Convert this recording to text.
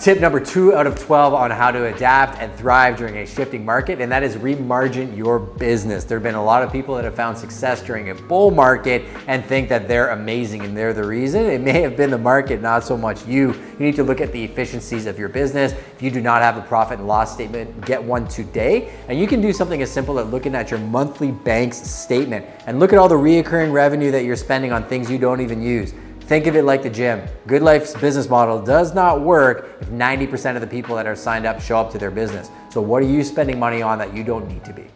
Tip number two out of 12 on how to adapt and thrive during a shifting market, and that is remargin your business. There have been a lot of people that have found success during a bull market and think that they're amazing and they're the reason. It may have been the market, not so much you. You need to look at the efficiencies of your business. If you do not have a profit and loss statement, get one today. And you can do something as simple as looking at your monthly bank's statement and look at all the reoccurring revenue that you're spending on things you don't even use. Think of it like the gym. GoodLife's business model does not work if 90% of the people that are signed up show up to their business. So, what are you spending money on that you don't need to be?